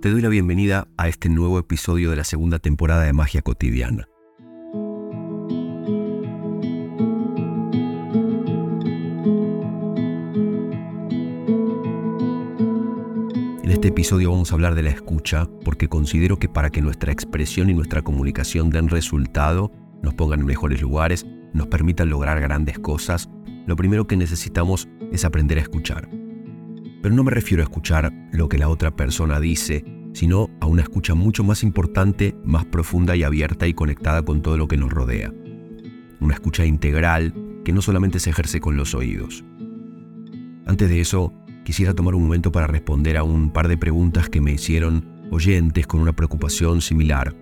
Te doy la bienvenida a este nuevo episodio de la segunda temporada de Magia Cotidiana. En este episodio vamos a hablar de la escucha porque considero que para que nuestra expresión y nuestra comunicación den resultado, nos pongan en mejores lugares, nos permitan lograr grandes cosas, lo primero que necesitamos es aprender a escuchar. Pero no me refiero a escuchar lo que la otra persona dice, sino a una escucha mucho más importante, más profunda y abierta y conectada con todo lo que nos rodea. Una escucha integral que no solamente se ejerce con los oídos. Antes de eso, quisiera tomar un momento para responder a un par de preguntas que me hicieron oyentes con una preocupación similar.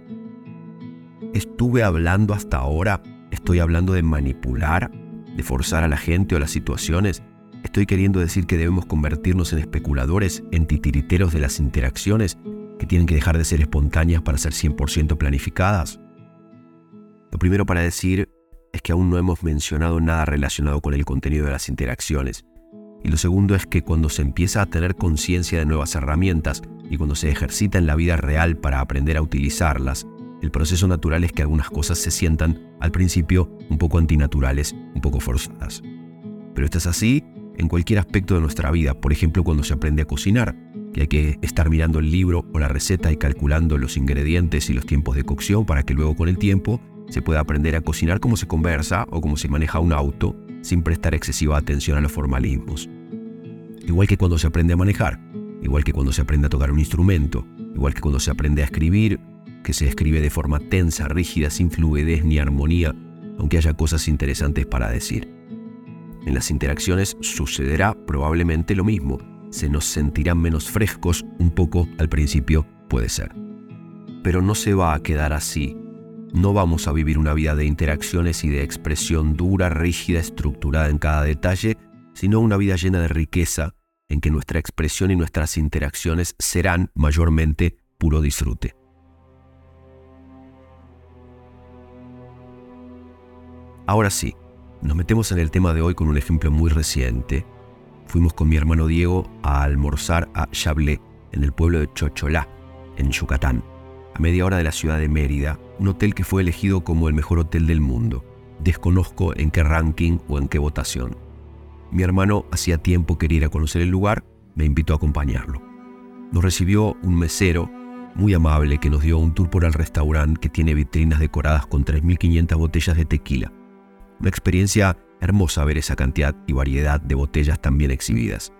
¿Estuve hablando hasta ahora? ¿Estoy hablando de manipular? ¿De forzar a la gente o las situaciones? ¿Estoy queriendo decir que debemos convertirnos en especuladores, en titiriteros de las interacciones, que tienen que dejar de ser espontáneas para ser 100% planificadas? Lo primero para decir es que aún no hemos mencionado nada relacionado con el contenido de las interacciones. Y lo segundo es que cuando se empieza a tener conciencia de nuevas herramientas y cuando se ejercita en la vida real para aprender a utilizarlas, el proceso natural es que algunas cosas se sientan al principio un poco antinaturales, un poco forzadas. Pero esto es así en cualquier aspecto de nuestra vida, por ejemplo cuando se aprende a cocinar, que hay que estar mirando el libro o la receta y calculando los ingredientes y los tiempos de cocción para que luego con el tiempo se pueda aprender a cocinar como se conversa o como se maneja un auto sin prestar excesiva atención a los formalismos. Igual que cuando se aprende a manejar, igual que cuando se aprende a tocar un instrumento, igual que cuando se aprende a escribir, que se escribe de forma tensa, rígida, sin fluidez ni armonía, aunque haya cosas interesantes para decir. En las interacciones sucederá probablemente lo mismo. Se nos sentirán menos frescos un poco al principio, puede ser. Pero no se va a quedar así. No vamos a vivir una vida de interacciones y de expresión dura, rígida, estructurada en cada detalle, sino una vida llena de riqueza en que nuestra expresión y nuestras interacciones serán mayormente puro disfrute. Ahora sí, nos metemos en el tema de hoy con un ejemplo muy reciente. Fuimos con mi hermano Diego a almorzar a Chablé, en el pueblo de Chocholá, en Yucatán, a media hora de la ciudad de Mérida, un hotel que fue elegido como el mejor hotel del mundo. Desconozco en qué ranking o en qué votación. Mi hermano hacía tiempo quería conocer el lugar, me invitó a acompañarlo. Nos recibió un mesero muy amable que nos dio un tour por el restaurante que tiene vitrinas decoradas con 3.500 botellas de tequila una experiencia hermosa ver esa cantidad y variedad de botellas tan bien exhibidas.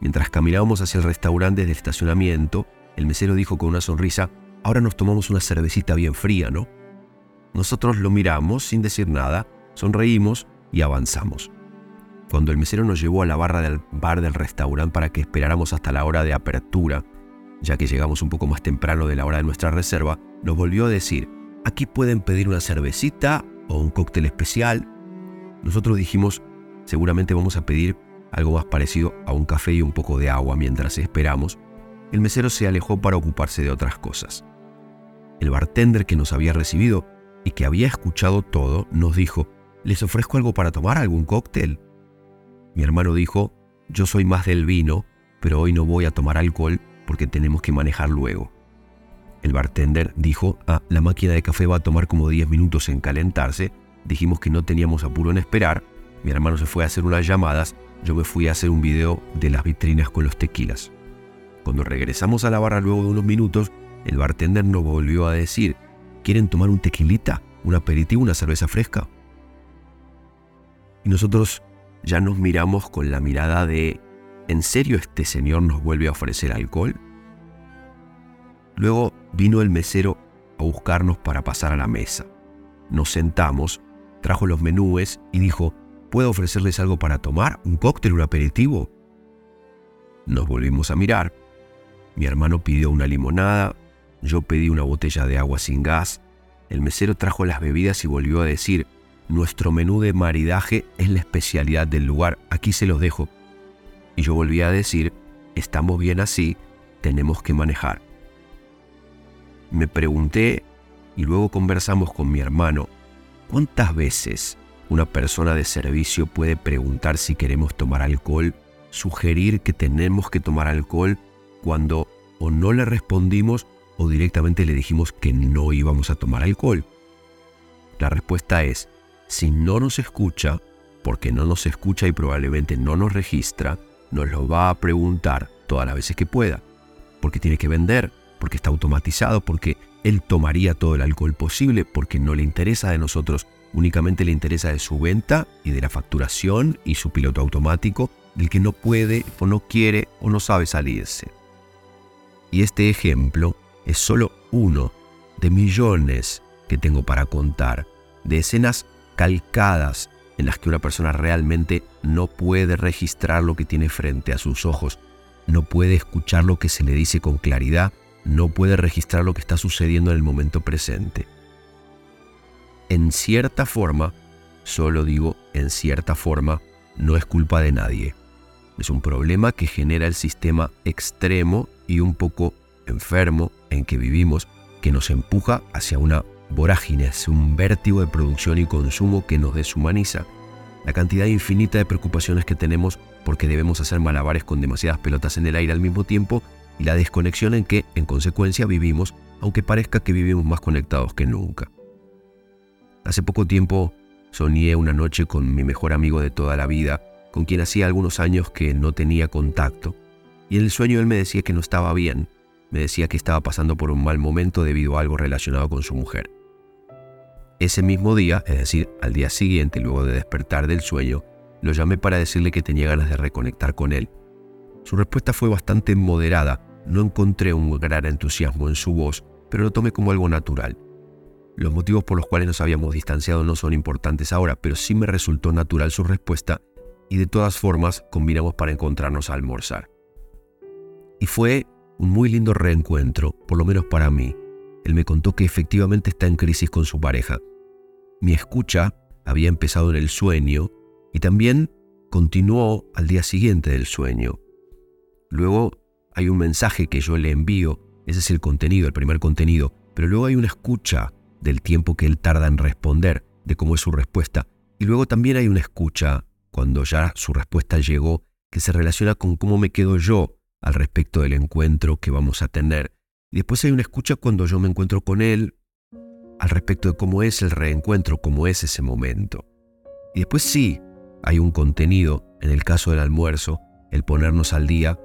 Mientras caminábamos hacia el restaurante desde el estacionamiento, el mesero dijo con una sonrisa, ahora nos tomamos una cervecita bien fría, ¿no? Nosotros lo miramos sin decir nada, sonreímos y avanzamos. Cuando el mesero nos llevó a la barra del bar del restaurante para que esperáramos hasta la hora de apertura, ya que llegamos un poco más temprano de la hora de nuestra reserva, nos volvió a decir, aquí pueden pedir una cervecita o un cóctel especial. Nosotros dijimos, seguramente vamos a pedir algo más parecido a un café y un poco de agua mientras esperamos. El mesero se alejó para ocuparse de otras cosas. El bartender que nos había recibido y que había escuchado todo nos dijo, ¿les ofrezco algo para tomar, algún cóctel? Mi hermano dijo, yo soy más del vino, pero hoy no voy a tomar alcohol porque tenemos que manejar luego. El bartender dijo, ah, la máquina de café va a tomar como 10 minutos en calentarse. Dijimos que no teníamos apuro en esperar. Mi hermano se fue a hacer unas llamadas. Yo me fui a hacer un video de las vitrinas con los tequilas. Cuando regresamos a la barra luego de unos minutos, el bartender nos volvió a decir, ¿quieren tomar un tequilita, un aperitivo, una cerveza fresca? Y nosotros ya nos miramos con la mirada de, ¿en serio este señor nos vuelve a ofrecer alcohol? Luego vino el mesero a buscarnos para pasar a la mesa. Nos sentamos, trajo los menúes y dijo, ¿puedo ofrecerles algo para tomar? ¿Un cóctel, un aperitivo? Nos volvimos a mirar. Mi hermano pidió una limonada, yo pedí una botella de agua sin gas. El mesero trajo las bebidas y volvió a decir, nuestro menú de maridaje es la especialidad del lugar, aquí se los dejo. Y yo volví a decir, estamos bien así, tenemos que manejar. Me pregunté y luego conversamos con mi hermano, ¿cuántas veces una persona de servicio puede preguntar si queremos tomar alcohol, sugerir que tenemos que tomar alcohol cuando o no le respondimos o directamente le dijimos que no íbamos a tomar alcohol. La respuesta es, si no nos escucha, porque no nos escucha y probablemente no nos registra, nos lo va a preguntar todas las veces que pueda, porque tiene que vender, porque está automatizado, porque él tomaría todo el alcohol posible, porque no le interesa de nosotros, únicamente le interesa de su venta y de la facturación y su piloto automático, del que no puede o no quiere o no sabe salirse. Y este ejemplo es solo uno de millones que tengo para contar, de escenas calcadas en las que una persona realmente no puede registrar lo que tiene frente a sus ojos, no puede escuchar lo que se le dice con claridad, no puede registrar lo que está sucediendo en el momento presente. En cierta forma, solo digo en cierta forma, no es culpa de nadie. Es un problema que genera el sistema extremo y un poco enfermo en que vivimos, que nos empuja hacia una vorágine, hacia un vértigo de producción y consumo que nos deshumaniza. La cantidad infinita de preocupaciones que tenemos porque debemos hacer malabares con demasiadas pelotas en el aire al mismo tiempo y la desconexión en que, en consecuencia, vivimos, aunque parezca que vivimos más conectados que nunca. Hace poco tiempo soñé una noche con mi mejor amigo de toda la vida, con quien hacía algunos años que no tenía contacto, y en el sueño él me decía que no estaba bien, me decía que estaba pasando por un mal momento debido a algo relacionado con su mujer. Ese mismo día, es decir, al día siguiente, luego de despertar del sueño, lo llamé para decirle que tenía ganas de reconectar con él. Su respuesta fue bastante moderada, no encontré un gran entusiasmo en su voz, pero lo tomé como algo natural. Los motivos por los cuales nos habíamos distanciado no son importantes ahora, pero sí me resultó natural su respuesta y de todas formas combinamos para encontrarnos a almorzar. Y fue un muy lindo reencuentro, por lo menos para mí. Él me contó que efectivamente está en crisis con su pareja. Mi escucha había empezado en el sueño y también continuó al día siguiente del sueño. Luego hay un mensaje que yo le envío, ese es el contenido, el primer contenido, pero luego hay una escucha del tiempo que él tarda en responder, de cómo es su respuesta, y luego también hay una escucha cuando ya su respuesta llegó que se relaciona con cómo me quedo yo al respecto del encuentro que vamos a tener. Y después hay una escucha cuando yo me encuentro con él al respecto de cómo es el reencuentro, cómo es ese momento. Y después sí, hay un contenido, en el caso del almuerzo, el ponernos al día,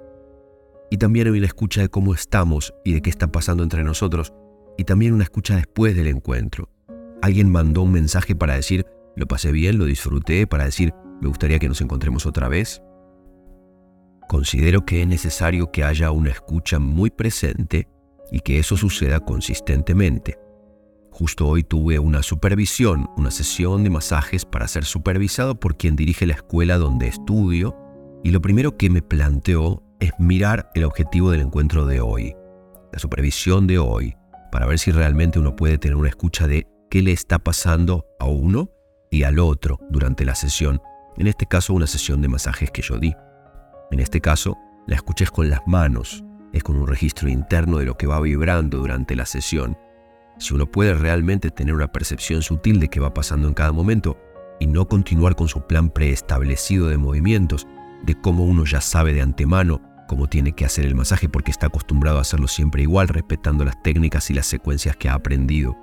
y también hay una escucha de cómo estamos y de qué está pasando entre nosotros, y también una escucha después del encuentro. Alguien mandó un mensaje para decir, lo pasé bien, lo disfruté, para decir, me gustaría que nos encontremos otra vez. Considero que es necesario que haya una escucha muy presente y que eso suceda consistentemente. Justo hoy tuve una supervisión, una sesión de masajes para ser supervisado por quien dirige la escuela donde estudio y lo primero que me planteó es mirar el objetivo del encuentro de hoy, la supervisión de hoy, para ver si realmente uno puede tener una escucha de qué le está pasando a uno y al otro durante la sesión, en este caso una sesión de masajes que yo di. En este caso, la escucha es con las manos, es con un registro interno de lo que va vibrando durante la sesión. Si uno puede realmente tener una percepción sutil de qué va pasando en cada momento y no continuar con su plan preestablecido de movimientos, de cómo uno ya sabe de antemano cómo tiene que hacer el masaje porque está acostumbrado a hacerlo siempre igual, respetando las técnicas y las secuencias que ha aprendido.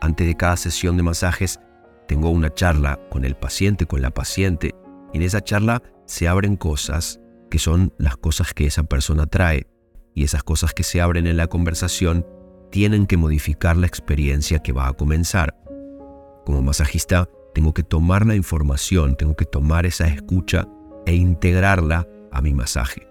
Antes de cada sesión de masajes, tengo una charla con el paciente, con la paciente, y en esa charla se abren cosas que son las cosas que esa persona trae y esas cosas que se abren en la conversación tienen que modificar la experiencia que va a comenzar. Como masajista, tengo que tomar la información, tengo que tomar esa escucha e integrarla a mi masaje.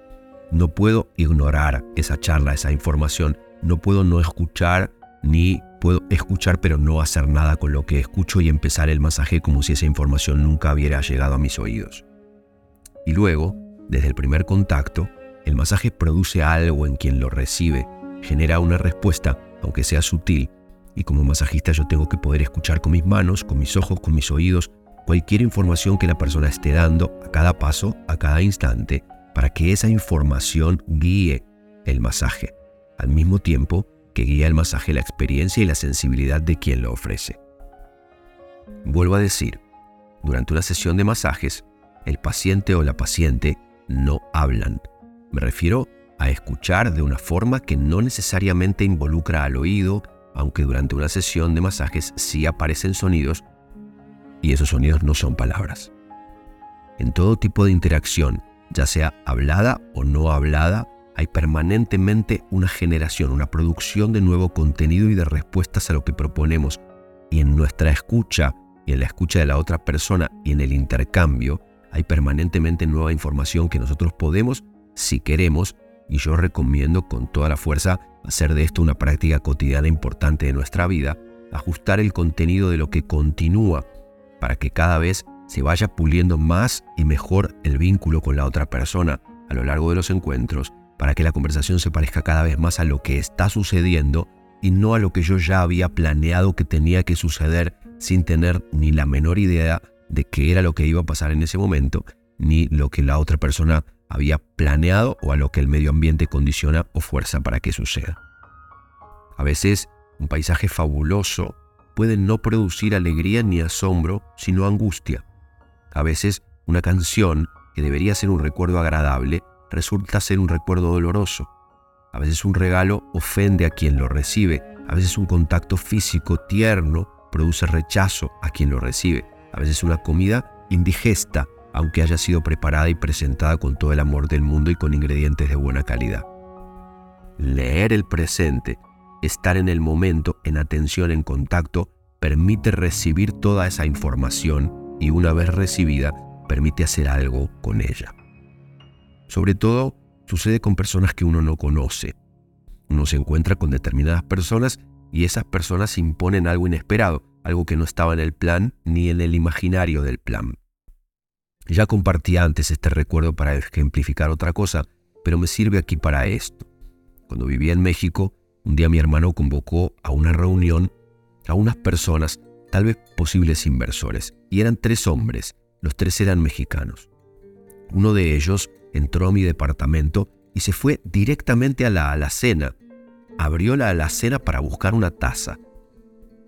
No puedo ignorar esa charla, esa información, no puedo no escuchar ni puedo escuchar pero no hacer nada con lo que escucho y empezar el masaje como si esa información nunca hubiera llegado a mis oídos. Y luego, desde el primer contacto, el masaje produce algo en quien lo recibe, genera una respuesta, aunque sea sutil, y como masajista yo tengo que poder escuchar con mis manos, con mis ojos, con mis oídos, cualquier información que la persona esté dando a cada paso, a cada instante, para que esa información guíe el masaje, al mismo tiempo que guía el masaje la experiencia y la sensibilidad de quien lo ofrece. Vuelvo a decir, durante una sesión de masajes, el paciente o la paciente no hablan. Me refiero a escuchar de una forma que no necesariamente involucra al oído, aunque durante una sesión de masajes sí aparecen sonidos y esos sonidos no son palabras. En todo tipo de interacción, ya sea hablada o no hablada, hay permanentemente una generación, una producción de nuevo contenido y de respuestas a lo que proponemos. Y en nuestra escucha y en la escucha de la otra persona y en el intercambio, hay permanentemente nueva información que nosotros podemos, si queremos, y yo recomiendo con toda la fuerza hacer de esto una práctica cotidiana importante de nuestra vida, ajustar el contenido de lo que continúa para que cada vez se vaya puliendo más y mejor el vínculo con la otra persona a lo largo de los encuentros, para que la conversación se parezca cada vez más a lo que está sucediendo y no a lo que yo ya había planeado que tenía que suceder sin tener ni la menor idea de qué era lo que iba a pasar en ese momento, ni lo que la otra persona había planeado o a lo que el medio ambiente condiciona o fuerza para que suceda. A veces un paisaje fabuloso puede no producir alegría ni asombro, sino angustia. A veces una canción que debería ser un recuerdo agradable resulta ser un recuerdo doloroso. A veces un regalo ofende a quien lo recibe. A veces un contacto físico tierno produce rechazo a quien lo recibe. A veces una comida indigesta aunque haya sido preparada y presentada con todo el amor del mundo y con ingredientes de buena calidad. Leer el presente, estar en el momento, en atención, en contacto, permite recibir toda esa información y una vez recibida, permite hacer algo con ella. Sobre todo, sucede con personas que uno no conoce. Uno se encuentra con determinadas personas y esas personas imponen algo inesperado, algo que no estaba en el plan ni en el imaginario del plan. Ya compartí antes este recuerdo para ejemplificar otra cosa, pero me sirve aquí para esto. Cuando vivía en México, un día mi hermano convocó a una reunión a unas personas, tal vez posibles inversores, y eran tres hombres, los tres eran mexicanos. Uno de ellos entró a mi departamento y se fue directamente a la alacena. Abrió la alacena para buscar una taza.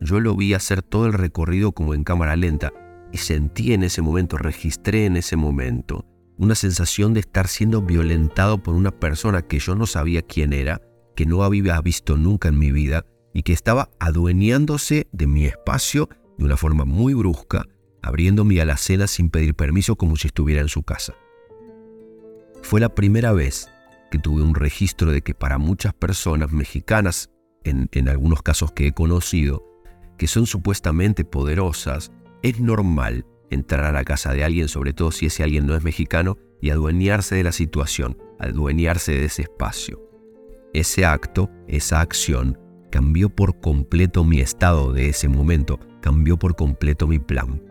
Yo lo vi hacer todo el recorrido como en cámara lenta y sentí en ese momento, registré en ese momento una sensación de estar siendo violentado por una persona que yo no sabía quién era, que no había visto nunca en mi vida y que estaba adueñándose de mi espacio de una forma muy brusca, abriendo mi alacena sin pedir permiso como si estuviera en su casa. Fue la primera vez que tuve un registro de que para muchas personas mexicanas, en, en algunos casos que he conocido, que son supuestamente poderosas, es normal entrar a la casa de alguien, sobre todo si ese alguien no es mexicano, y adueñarse de la situación, adueñarse de ese espacio. Ese acto, esa acción, cambió por completo mi estado de ese momento, cambió por completo mi plan.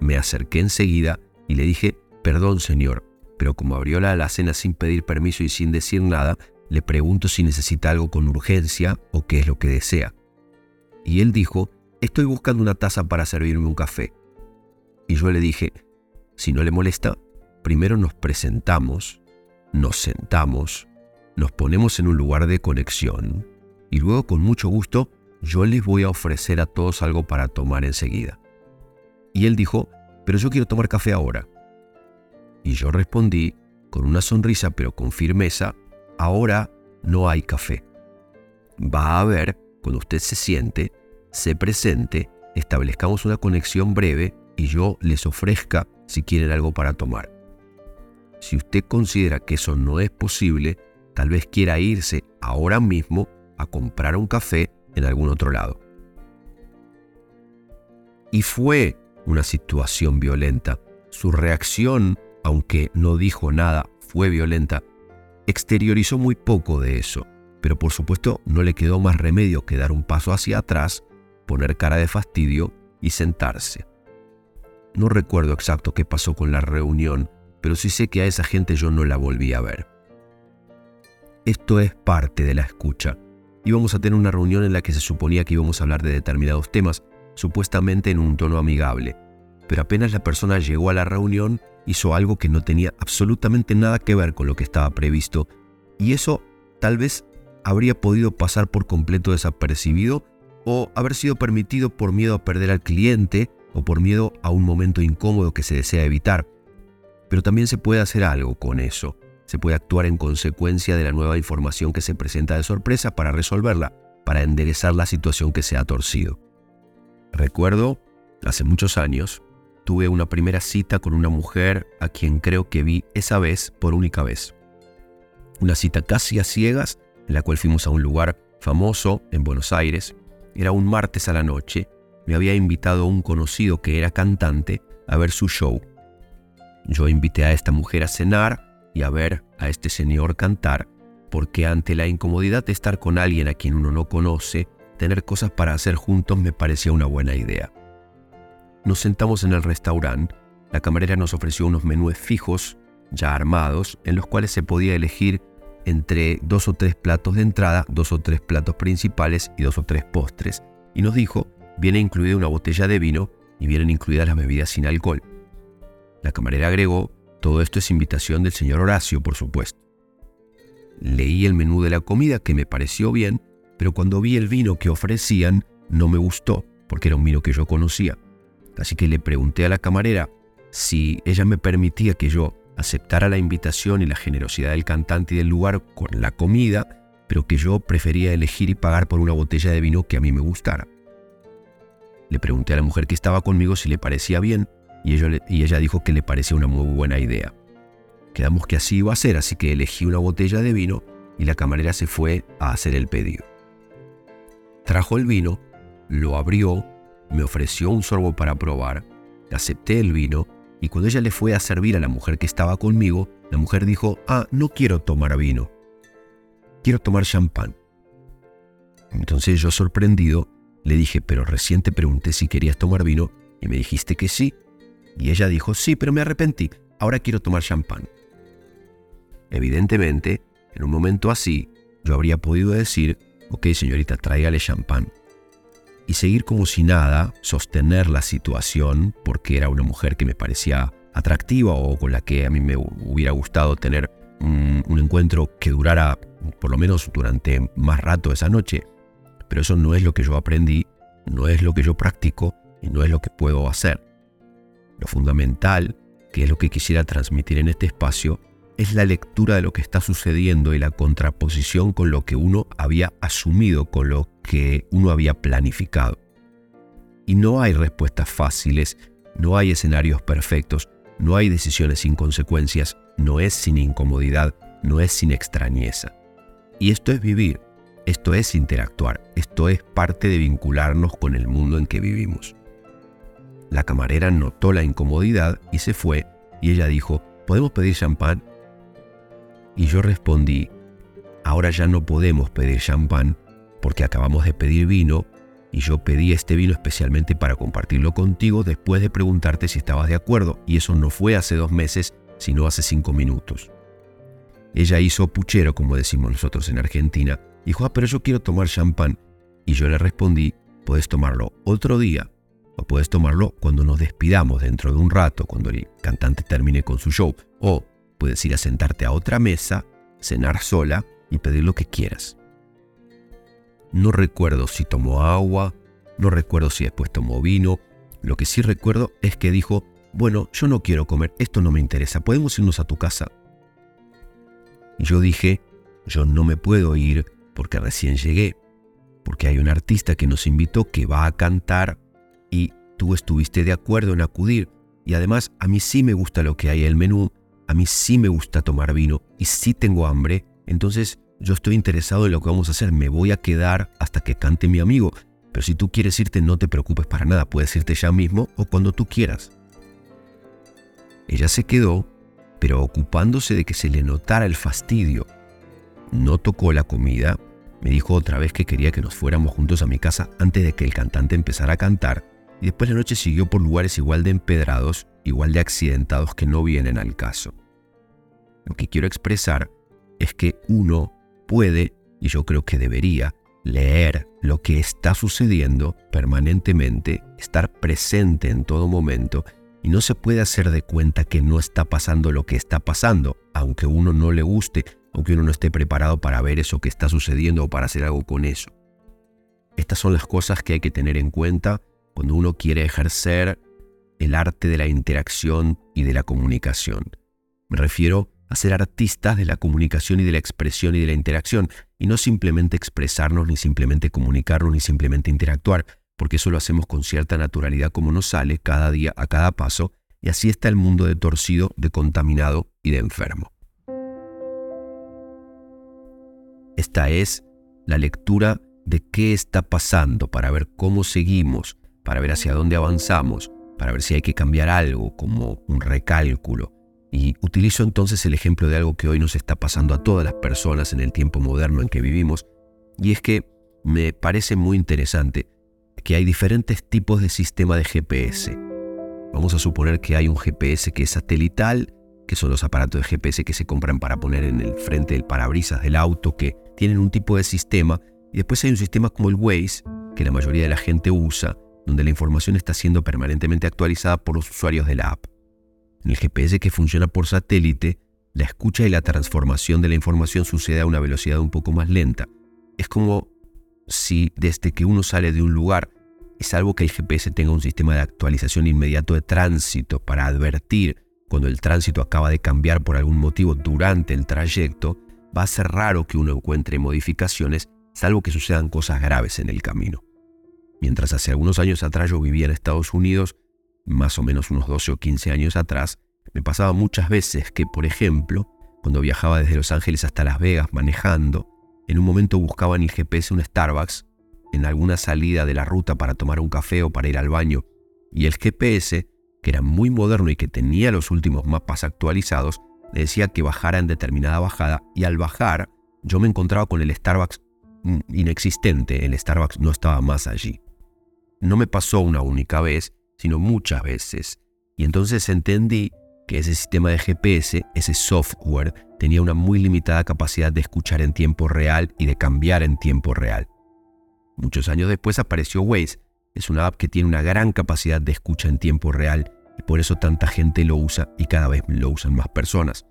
Me acerqué enseguida y le dije, perdón señor, pero como abrió la alacena sin pedir permiso y sin decir nada, le pregunto si necesita algo con urgencia o qué es lo que desea. Y él dijo estoy buscando una taza para servirme un café. Y yo le dije, si no le molesta, primero nos presentamos, nos sentamos, nos ponemos en un lugar de conexión y luego con mucho gusto yo les voy a ofrecer a todos algo para tomar enseguida. Y él dijo, pero yo quiero tomar café ahora. Y yo respondí con una sonrisa pero con firmeza, ahora no hay café. Va a haber, cuando usted se siente, se presente, establezcamos una conexión breve y yo les ofrezca si quieren algo para tomar. Si usted considera que eso no es posible, tal vez quiera irse ahora mismo a comprar un café en algún otro lado. Y fue una situación violenta. Su reacción, aunque no dijo nada, fue violenta. Exteriorizó muy poco de eso, pero por supuesto no le quedó más remedio que dar un paso hacia atrás poner cara de fastidio y sentarse. No recuerdo exacto qué pasó con la reunión, pero sí sé que a esa gente yo no la volví a ver. Esto es parte de la escucha. Íbamos a tener una reunión en la que se suponía que íbamos a hablar de determinados temas, supuestamente en un tono amigable, pero apenas la persona llegó a la reunión hizo algo que no tenía absolutamente nada que ver con lo que estaba previsto, y eso tal vez habría podido pasar por completo desapercibido o haber sido permitido por miedo a perder al cliente o por miedo a un momento incómodo que se desea evitar. Pero también se puede hacer algo con eso. Se puede actuar en consecuencia de la nueva información que se presenta de sorpresa para resolverla, para enderezar la situación que se ha torcido. Recuerdo, hace muchos años, tuve una primera cita con una mujer a quien creo que vi esa vez por única vez. Una cita casi a ciegas, en la cual fuimos a un lugar famoso en Buenos Aires. Era un martes a la noche. Me había invitado un conocido que era cantante a ver su show. Yo invité a esta mujer a cenar y a ver a este señor cantar, porque ante la incomodidad de estar con alguien a quien uno no conoce, tener cosas para hacer juntos me parecía una buena idea. Nos sentamos en el restaurante, la camarera nos ofreció unos menúes fijos, ya armados, en los cuales se podía elegir entre dos o tres platos de entrada, dos o tres platos principales y dos o tres postres, y nos dijo, viene incluida una botella de vino y vienen incluidas las bebidas sin alcohol. La camarera agregó, todo esto es invitación del señor Horacio, por supuesto. Leí el menú de la comida que me pareció bien, pero cuando vi el vino que ofrecían no me gustó, porque era un vino que yo conocía. Así que le pregunté a la camarera si ella me permitía que yo aceptara la invitación y la generosidad del cantante y del lugar con la comida, pero que yo prefería elegir y pagar por una botella de vino que a mí me gustara. Le pregunté a la mujer que estaba conmigo si le parecía bien y ella, dijo que le parecía una muy buena idea. Quedamos que así iba a ser, así que elegí una botella de vino y la camarera se fue a hacer el pedido. Trajo el vino, lo abrió, me ofreció un sorbo para probar, acepté el vino y cuando ella le fue a servir a la mujer que estaba conmigo, la mujer dijo, ah, no quiero tomar vino, quiero tomar champán. Entonces yo sorprendido le dije, pero recién te pregunté si querías tomar vino y me dijiste que sí. Y ella dijo, sí, pero me arrepentí, ahora quiero tomar champán. Evidentemente, en un momento así, yo habría podido decir, ok señorita, tráigale champán y seguir como si nada, sostener la situación porque era una mujer que me parecía atractiva o con la que a mí me hubiera gustado tener un, encuentro que durara por lo menos durante más rato esa noche. Pero eso no es lo que yo aprendí, no es lo que yo practico y no es lo que puedo hacer. Lo fundamental, que es lo que quisiera transmitir en este espacio, es la lectura de lo que está sucediendo y la contraposición con lo que uno había asumido, con lo que uno había planificado. Y no hay respuestas fáciles, no hay escenarios perfectos, no hay decisiones sin consecuencias, no es sin incomodidad, no es sin extrañeza. Y esto es vivir, esto es interactuar, esto es parte de vincularnos con el mundo en que vivimos. La camarera notó la incomodidad y se fue, y ella dijo, ¿podemos pedir champán? Y yo respondí, ahora ya no podemos pedir champán porque acabamos de pedir vino y yo pedí este vino especialmente para compartirlo contigo después de preguntarte si estabas de acuerdo y eso no fue hace dos meses, sino hace cinco minutos. Ella hizo puchero, como decimos nosotros en Argentina, dijo, ah, pero yo quiero tomar champán. Y yo le respondí, puedes tomarlo otro día o puedes tomarlo cuando nos despidamos dentro de un rato, cuando el cantante termine con su show, o Puedes ir a sentarte a otra mesa, cenar sola y pedir lo que quieras. No recuerdo si tomó agua, no recuerdo si después tomó vino. Lo que sí recuerdo es que dijo, bueno, yo no quiero comer, esto no me interesa, podemos irnos a tu casa. Y yo dije, yo no me puedo ir porque recién llegué, porque hay un artista que nos invitó que va a cantar y tú estuviste de acuerdo en acudir. Y además a mí sí me gusta lo que hay en el menú a mí sí me gusta tomar vino y sí tengo hambre, entonces yo estoy interesado en lo que vamos a hacer, me voy a quedar hasta que cante mi amigo, pero si tú quieres irte no te preocupes para nada, puedes irte ya mismo o cuando tú quieras. Ella se quedó, pero ocupándose de que se le notara el fastidio. No tocó la comida, me dijo otra vez que quería que nos fuéramos juntos a mi casa antes de que el cantante empezara a cantar, y después la noche siguió por lugares igual de empedrados igual de accidentados que no vienen al caso. Lo que quiero expresar es que uno puede, y yo creo que debería, leer lo que está sucediendo permanentemente, estar presente en todo momento, y no se puede hacer de cuenta que no está pasando lo que está pasando, aunque uno no le guste, aunque uno no esté preparado para ver eso que está sucediendo o para hacer algo con eso. Estas son las cosas que hay que tener en cuenta cuando uno quiere ejercer el arte de la interacción y de la comunicación. Me refiero a ser artistas de la comunicación y de la expresión y de la interacción, y no simplemente expresarnos, ni simplemente comunicarnos, ni simplemente interactuar, porque eso lo hacemos con cierta naturalidad como nos sale cada día, a cada paso, y así está el mundo de torcido, de contaminado y de enfermo. Esta es la lectura de qué está pasando para ver cómo seguimos, para ver hacia dónde avanzamos, para ver si hay que cambiar algo como un recálculo. Y utilizo entonces el ejemplo de algo que hoy nos está pasando a todas las personas en el tiempo moderno en que vivimos, y es que me parece muy interesante que hay diferentes tipos de sistema de GPS. Vamos a suponer que hay un GPS que es satelital, que son los aparatos de GPS que se compran para poner en el frente del parabrisas del auto, que tienen un tipo de sistema, y después hay un sistema como el Waze, que la mayoría de la gente usa, donde la información está siendo permanentemente actualizada por los usuarios de la app. En el GPS que funciona por satélite, la escucha y la transformación de la información sucede a una velocidad un poco más lenta. Es como si desde que uno sale de un lugar, es algo que el GPS tenga un sistema de actualización inmediato de tránsito para advertir cuando el tránsito acaba de cambiar por algún motivo durante el trayecto, va a ser raro que uno encuentre modificaciones, salvo que sucedan cosas graves en el camino. Mientras hace algunos años atrás yo vivía en Estados Unidos, más o menos unos 12 o 15 años atrás, me pasaba muchas veces que, por ejemplo, cuando viajaba desde Los Ángeles hasta Las Vegas manejando, en un momento buscaba en el GPS un Starbucks en alguna salida de la ruta para tomar un café o para ir al baño, y el GPS, que era muy moderno y que tenía los últimos mapas actualizados, le decía que bajara en determinada bajada y al bajar yo me encontraba con el Starbucks mm, inexistente, el Starbucks no estaba más allí. No me pasó una única vez, sino muchas veces, y entonces entendí que ese sistema de GPS, ese software, tenía una muy limitada capacidad de escuchar en tiempo real y de cambiar en tiempo real. Muchos años después apareció Waze, es una app que tiene una gran capacidad de escucha en tiempo real y por eso tanta gente lo usa y cada vez lo usan más personas.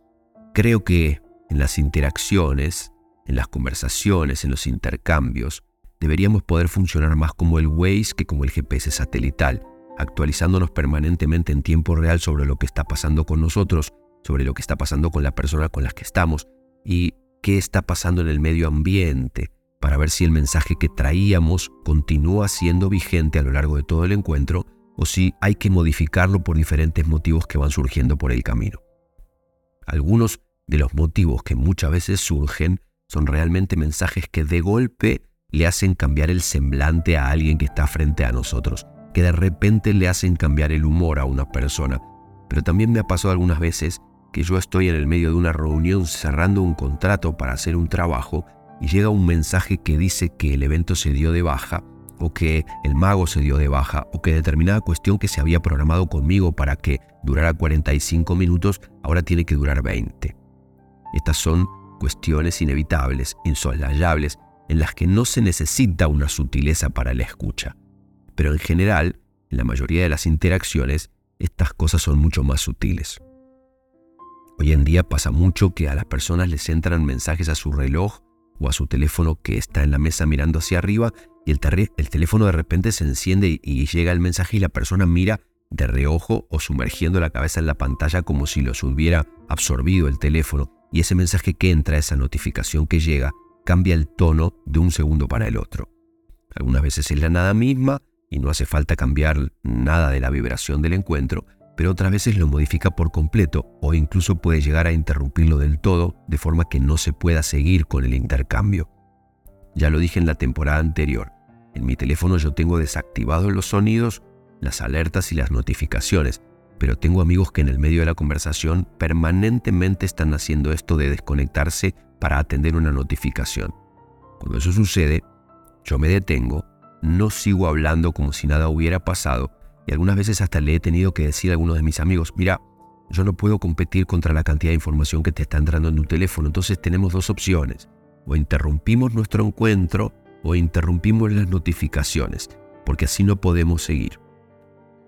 Creo que en las interacciones, en las conversaciones, en los intercambios, deberíamos poder funcionar más como el Waze que como el GPS satelital, actualizándonos permanentemente en tiempo real sobre lo que está pasando con nosotros, sobre lo que está pasando con la persona con la que estamos y qué está pasando en el medio ambiente, para ver si el mensaje que traíamos continúa siendo vigente a lo largo de todo el encuentro o si hay que modificarlo por diferentes motivos que van surgiendo por el camino. Algunos de los motivos que muchas veces surgen son realmente mensajes que de golpe le hacen cambiar el semblante a alguien que está frente a nosotros, que de repente le hacen cambiar el humor a una persona. Pero también me ha pasado algunas veces que yo estoy en el medio de una reunión cerrando un contrato para hacer un trabajo y llega un mensaje que dice que el evento se dio de baja o que el mago se dio de baja, o que determinada cuestión que se había programado conmigo para que durara 45 minutos, ahora tiene que durar 20. Estas son cuestiones inevitables, insoslayables, en las que no se necesita una sutileza para la escucha. Pero en general, en la mayoría de las interacciones, estas cosas son mucho más sutiles. Hoy en día pasa mucho que a las personas les entran mensajes a su reloj o a su teléfono que está en la mesa mirando hacia arriba y el, el teléfono de repente se enciende y, llega el mensaje y la persona mira de reojo o sumergiendo la cabeza en la pantalla como si los hubiera absorbido el teléfono y ese mensaje que entra, esa notificación que llega, cambia el tono de un segundo para el otro. Algunas veces es la nada misma y no hace falta cambiar nada de la vibración del encuentro, pero otras veces lo modifica por completo o incluso puede llegar a interrumpirlo del todo de forma que no se pueda seguir con el intercambio. Ya lo dije en la temporada anterior, en mi teléfono yo tengo desactivados los sonidos, las alertas y las notificaciones, pero tengo amigos que en el medio de la conversación permanentemente están haciendo esto de desconectarse para atender una notificación. Cuando eso sucede, yo me detengo, no sigo hablando como si nada hubiera pasado y algunas veces hasta le he tenido que decir a algunos de mis amigos, mira, yo no puedo competir contra la cantidad de información que te está entrando en tu teléfono, entonces tenemos dos opciones. O interrumpimos nuestro encuentro o interrumpimos las notificaciones, porque así no podemos seguir.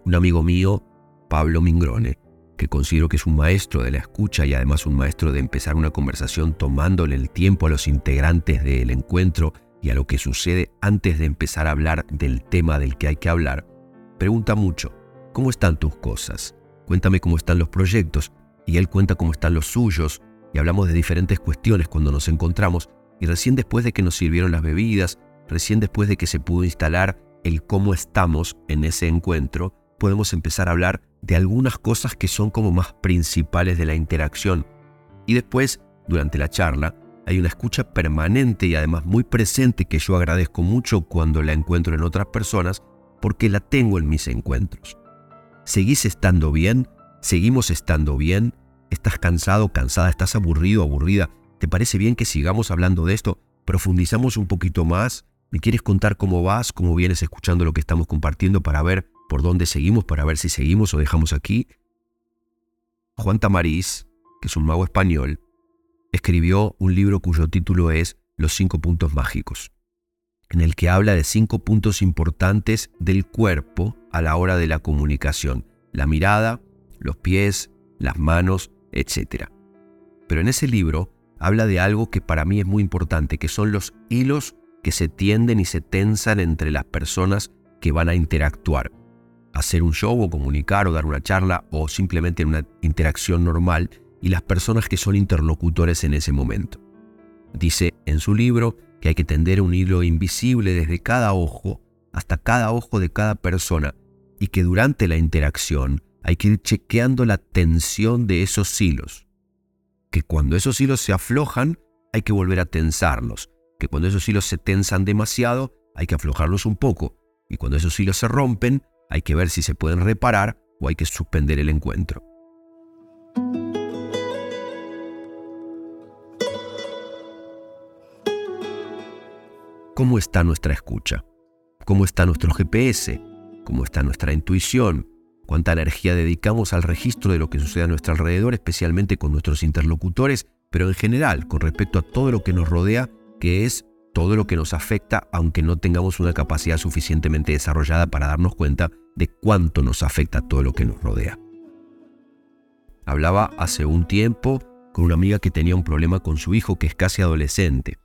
Un amigo mío, Pablo Mingrone, que considero que es un maestro de la escucha y además un maestro de empezar una conversación tomándole el tiempo a los integrantes del encuentro y a lo que sucede antes de empezar a hablar del tema del que hay que hablar, pregunta mucho, ¿cómo están tus cosas? Cuéntame cómo están los proyectos y él cuenta cómo están los suyos y hablamos de diferentes cuestiones cuando nos encontramos y recién después de que nos sirvieron las bebidas, recién después de que se pudo instalar el cómo estamos en ese encuentro, podemos empezar a hablar de algunas cosas que son como más principales de la interacción. Y después, durante la charla, hay una escucha permanente y además muy presente que yo agradezco mucho cuando la encuentro en otras personas porque la tengo en mis encuentros. ¿Seguís estando bien? ¿Seguimos estando bien? ¿Estás cansado, cansada? ¿Estás aburrido, aburrida? ¿Te parece bien que sigamos hablando de esto? ¿Profundizamos un poquito más? ¿Me quieres contar cómo vas, cómo vienes escuchando lo que estamos compartiendo para ver por dónde seguimos, para ver si seguimos o dejamos aquí? Juan Tamariz, que es un mago español, escribió un libro cuyo título es Los cinco puntos mágicos, en el que habla de cinco puntos importantes del cuerpo a la hora de la comunicación, la mirada, los pies, las manos, etc. Pero en ese libro habla de algo que para mí es muy importante, que son los hilos que se tienden y se tensan entre las personas que van a interactuar. Hacer un show o comunicar o dar una charla o simplemente una interacción normal y las personas que son interlocutores en ese momento. Dice en su libro que hay que tender un hilo invisible desde cada ojo hasta cada ojo de cada persona y que durante la interacción hay que ir chequeando la tensión de esos hilos. Que cuando esos hilos se aflojan hay que volver a tensarlos, que cuando esos hilos se tensan demasiado hay que aflojarlos un poco y cuando esos hilos se rompen hay que ver si se pueden reparar o hay que suspender el encuentro. cómo está nuestra escucha, cómo está nuestro GPS, cómo está nuestra intuición, cuánta energía dedicamos al registro de lo que sucede a nuestro alrededor, especialmente con nuestros interlocutores, pero en general con respecto a todo lo que nos rodea, que es todo lo que nos afecta, aunque no tengamos una capacidad suficientemente desarrollada para darnos cuenta de cuánto nos afecta todo lo que nos rodea. Hablaba hace un tiempo con una amiga que tenía un problema con su hijo que es casi adolescente.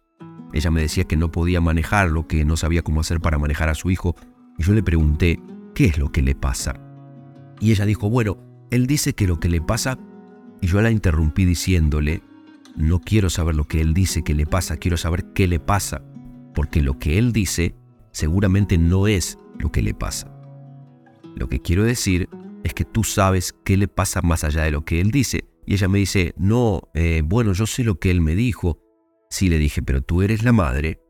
Ella me decía que no podía manejarlo, que no sabía cómo hacer para manejar a su hijo, y yo le pregunté, ¿qué es lo que le pasa? Y ella dijo, bueno, él dice que lo que le pasa, y yo la interrumpí diciéndole, no quiero saber lo que él dice que le pasa, quiero saber qué le pasa, porque lo que él dice seguramente no es lo que le pasa. Lo que quiero decir es que tú sabes qué le pasa más allá de lo que él dice. Y ella me dice, no, eh, bueno, yo sé lo que él me dijo, Sí, le dije, pero tú eres la madre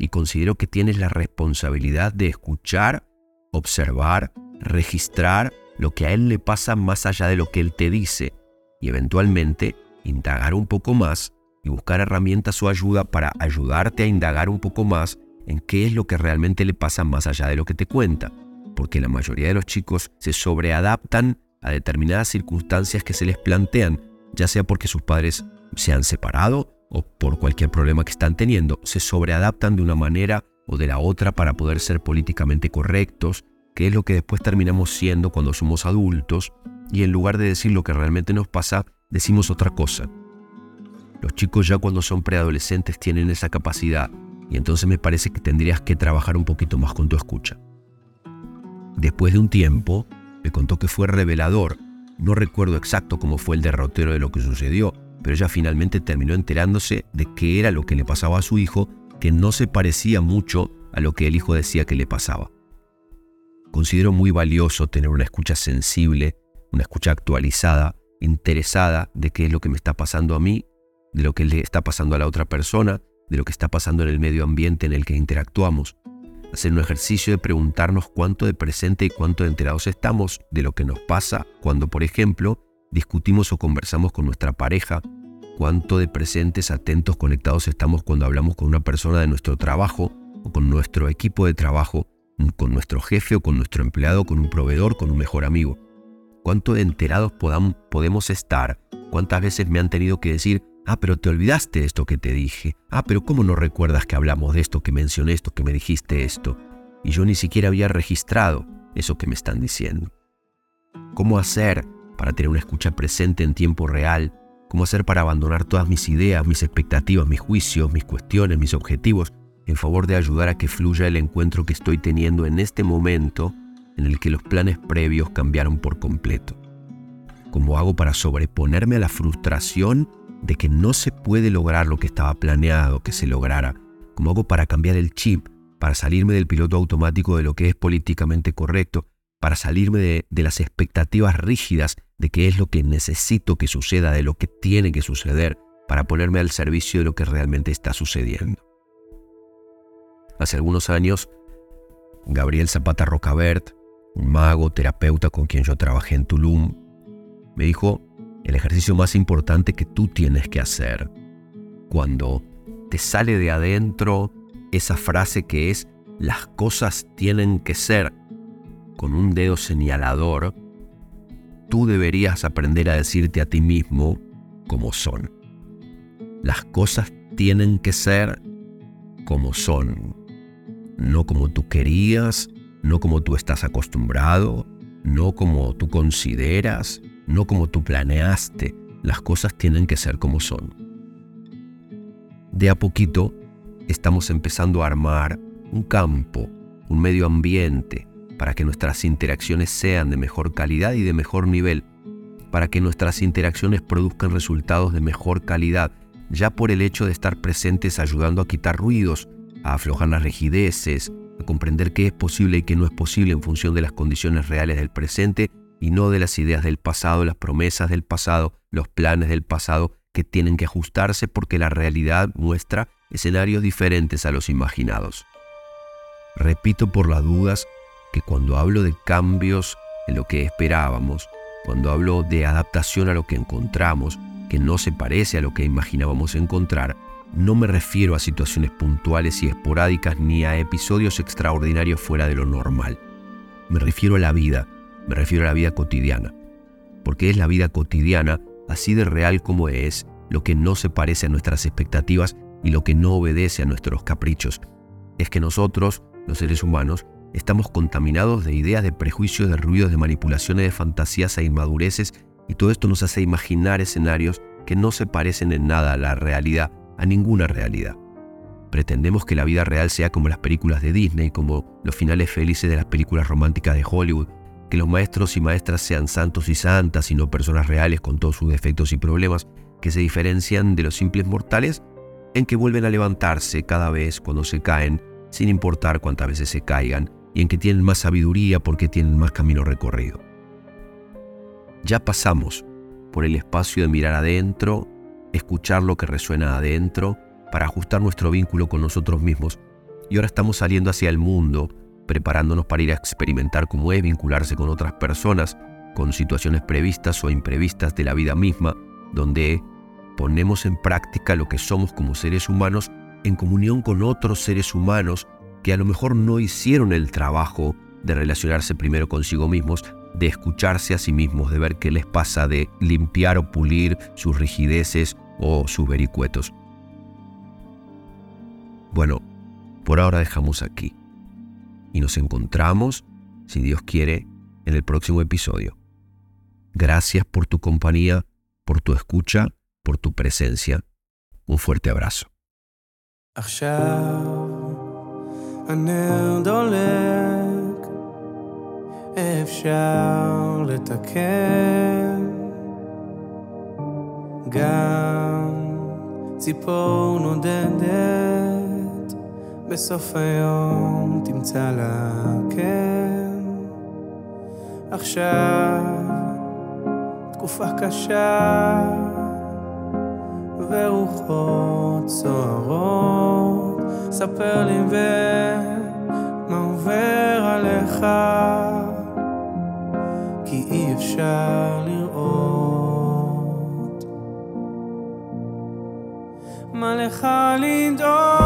y considero que tienes la responsabilidad de escuchar, observar, registrar lo que a él le pasa más allá de lo que él te dice y eventualmente indagar un poco más y buscar herramientas o ayuda para ayudarte a indagar un poco más en qué es lo que realmente le pasa más allá de lo que te cuenta, porque la mayoría de los chicos se sobreadaptan a determinadas circunstancias que se les plantean, ya sea porque sus padres se han separado o por cualquier problema que están teniendo, se sobreadaptan de una manera o de la otra para poder ser políticamente correctos, que es lo que después terminamos siendo cuando somos adultos, y en lugar de decir lo que realmente nos pasa, decimos otra cosa. Los chicos ya cuando son preadolescentes tienen esa capacidad, y entonces me parece que tendrías que trabajar un poquito más con tu escucha. Después de un tiempo, me contó que fue revelador. No recuerdo exacto cómo fue el derrotero de lo que sucedió, pero ella finalmente terminó enterándose de qué era lo que le pasaba a su hijo, que no se parecía mucho a lo que el hijo decía que le pasaba. Considero muy valioso tener una escucha sensible, una escucha actualizada, interesada de qué es lo que me está pasando a mí, de lo que le está pasando a la otra persona, de lo que está pasando en el medio ambiente en el que interactuamos. Hacer un ejercicio de preguntarnos cuánto de presente y cuánto de enterados estamos de lo que nos pasa cuando, por ejemplo, discutimos o conversamos con nuestra pareja, cuánto de presentes, atentos, conectados estamos cuando hablamos con una persona de nuestro trabajo o con nuestro equipo de trabajo, con nuestro jefe o con nuestro empleado, con un proveedor, con un mejor amigo. Cuánto de enterados podemos estar, cuántas veces me han tenido que decir, ah, pero te olvidaste de esto que te dije, ah, pero ¿cómo no recuerdas que hablamos de esto, que mencioné esto, que me dijiste esto? Y yo ni siquiera había registrado eso que me están diciendo. ¿Cómo hacer para tener una escucha presente en tiempo real, cómo hacer para abandonar todas mis ideas, mis expectativas, mis juicios, mis cuestiones, mis objetivos, en favor de ayudar a que fluya el encuentro que estoy teniendo en este momento en el que los planes previos cambiaron por completo. ¿Cómo hago para sobreponerme a la frustración de que no se puede lograr lo que estaba planeado que se lograra, ¿cómo hago para cambiar el chip, para salirme del piloto automático de lo que es políticamente correcto, para salirme de, de las expectativas rígidas de qué es lo que necesito que suceda, de lo que tiene que suceder, para ponerme al servicio de lo que realmente está sucediendo? Hace algunos años, Gabriel Zapata Rocabert, un mago, terapeuta con quien yo trabajé en Tulum, me dijo, el ejercicio más importante que tú tienes que hacer cuando te sale de adentro esa frase que es, las cosas tienen que ser con un dedo señalador, tú deberías aprender a decirte a ti mismo como son. Las cosas tienen que ser como son no como tú querías, no como tú estás acostumbrado, no como tú consideras, no como tú planeaste. Las cosas tienen que ser como son. De a poquito estamos empezando a armar un campo, un medio ambiente, para que nuestras interacciones sean de mejor calidad y de mejor nivel, para que nuestras interacciones produzcan resultados de mejor calidad, ya por el hecho de estar presentes ayudando a quitar ruidos, a aflojar las rigideces, a comprender qué es posible y qué no es posible en función de las condiciones reales del presente y no de las ideas del pasado, las promesas del pasado, los planes del pasado que tienen que ajustarse porque la realidad muestra escenarios diferentes a los imaginados. Repito por las dudas que cuando hablo de cambios en lo que esperábamos, cuando hablo de adaptación a lo que encontramos, que no se parece a lo que imaginábamos encontrar, no me refiero a situaciones puntuales y esporádicas ni a episodios extraordinarios fuera de lo normal. Me refiero a la vida, me refiero a la vida cotidiana. Porque es la vida cotidiana, así de real como es, lo que no se parece a nuestras expectativas y lo que no obedece a nuestros caprichos. Es que nosotros, los seres humanos, estamos contaminados de ideas, de prejuicios, de ruidos, de manipulaciones, de fantasías e inmadureces, y todo esto nos hace imaginar escenarios que no se parecen en nada a la realidad a ninguna realidad. Pretendemos que la vida real sea como las películas de Disney, como los finales felices de las películas románticas de Hollywood, que los maestros y maestras sean santos y santas y no personas reales con todos sus defectos y problemas, que se diferencian de los simples mortales en que vuelven a levantarse cada vez cuando se caen, sin importar cuántas veces se caigan, y en que tienen más sabiduría porque tienen más camino recorrido. Ya pasamos por el espacio de mirar adentro escuchar lo que resuena adentro para ajustar nuestro vínculo con nosotros mismos. Y ahora estamos saliendo hacia el mundo, preparándonos para ir a experimentar cómo es vincularse con otras personas, con situaciones previstas o imprevistas de la vida misma, donde ponemos en práctica lo que somos como seres humanos en comunión con otros seres humanos que a lo mejor no hicieron el trabajo de relacionarse primero consigo mismos, de escucharse a sí mismos, de ver qué les pasa, de limpiar o pulir sus rigideces o sus vericuetos. Bueno, por ahora dejamos aquí y nos encontramos, si Dios quiere, en el próximo episodio. Gracias por tu compañía, por tu escucha, por tu presencia. Un fuerte abrazo. אפשר לתקן גם ציפור נודדת בסוף היום תמצא לה כן. עכשיו תקופה קשה ורוחות סוערות. ספר לי ומה עובר עליך כי אי אפשר לראות. מה לך לדאוג